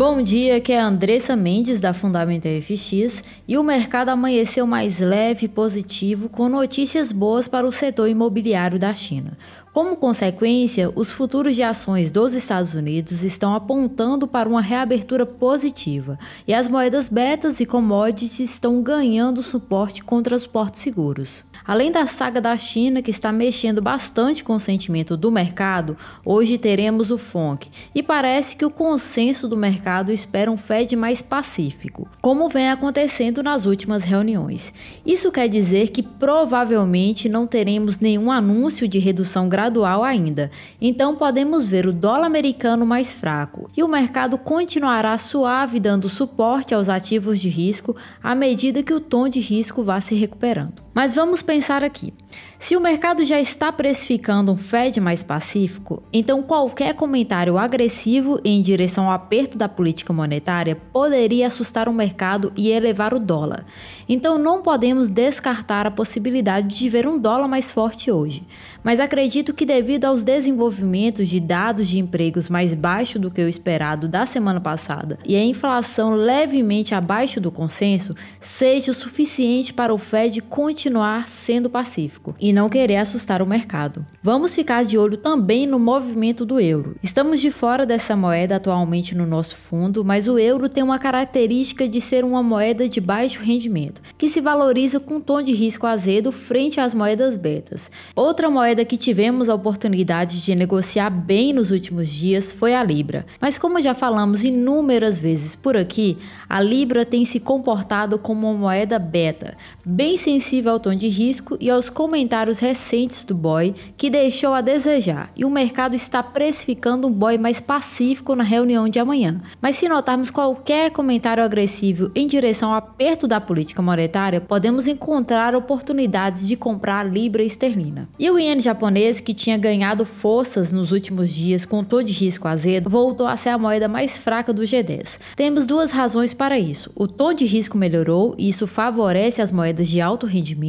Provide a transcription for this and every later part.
Bom dia, que é a Andressa Mendes da Fundamento FX e o mercado amanheceu mais leve e positivo com notícias boas para o setor imobiliário da China. Como consequência, os futuros de ações dos Estados Unidos estão apontando para uma reabertura positiva e as moedas betas e commodities estão ganhando suporte contra os portos seguros. Além da saga da China, que está mexendo bastante com o sentimento do mercado, hoje teremos o FONC e parece que o consenso do mercado espera um Fed mais pacífico, como vem acontecendo nas últimas reuniões. Isso quer dizer que provavelmente não teremos nenhum anúncio de redução gradual ainda, então podemos ver o dólar americano mais fraco e o mercado continuará suave dando suporte aos ativos de risco à medida que o tom de risco vá se recuperando. Mas vamos pensar aqui. Se o mercado já está precificando um Fed mais pacífico, então qualquer comentário agressivo em direção ao aperto da política monetária poderia assustar o mercado e elevar o dólar. Então não podemos descartar a possibilidade de ver um dólar mais forte hoje. Mas acredito que devido aos desenvolvimentos de dados de empregos mais baixos do que o esperado da semana passada e a inflação levemente abaixo do consenso, seja o suficiente para o Fed continuar sendo pacífico. E não querer assustar o mercado. Vamos ficar de olho também no movimento do euro. Estamos de fora dessa moeda atualmente no nosso fundo, mas o euro tem uma característica de ser uma moeda de baixo rendimento, que se valoriza com tom de risco azedo frente às moedas betas. Outra moeda que tivemos a oportunidade de negociar bem nos últimos dias foi a Libra, mas como já falamos inúmeras vezes por aqui, a Libra tem se comportado como uma moeda beta, bem sensível ao tom de risco e aos comentários recentes do boy que deixou a desejar e o mercado está precificando um boy mais pacífico na reunião de amanhã. Mas se notarmos qualquer comentário agressivo em direção ao aperto da política monetária, podemos encontrar oportunidades de comprar libra esterlina. E o iene japonês, que tinha ganhado forças nos últimos dias com todo de risco azedo, voltou a ser a moeda mais fraca do G10. Temos duas razões para isso. O tom de risco melhorou e isso favorece as moedas de alto rendimento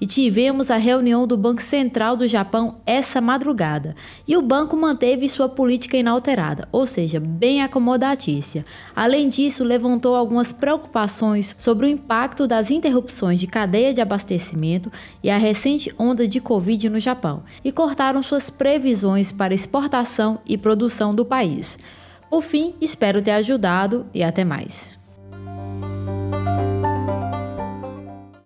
e tivemos a reunião do Banco Central do Japão essa madrugada e o banco manteve sua política inalterada, ou seja, bem acomodatícia. Além disso, levantou algumas preocupações sobre o impacto das interrupções de cadeia de abastecimento e a recente onda de Covid no Japão e cortaram suas previsões para exportação e produção do país. Por fim, espero ter ajudado e até mais.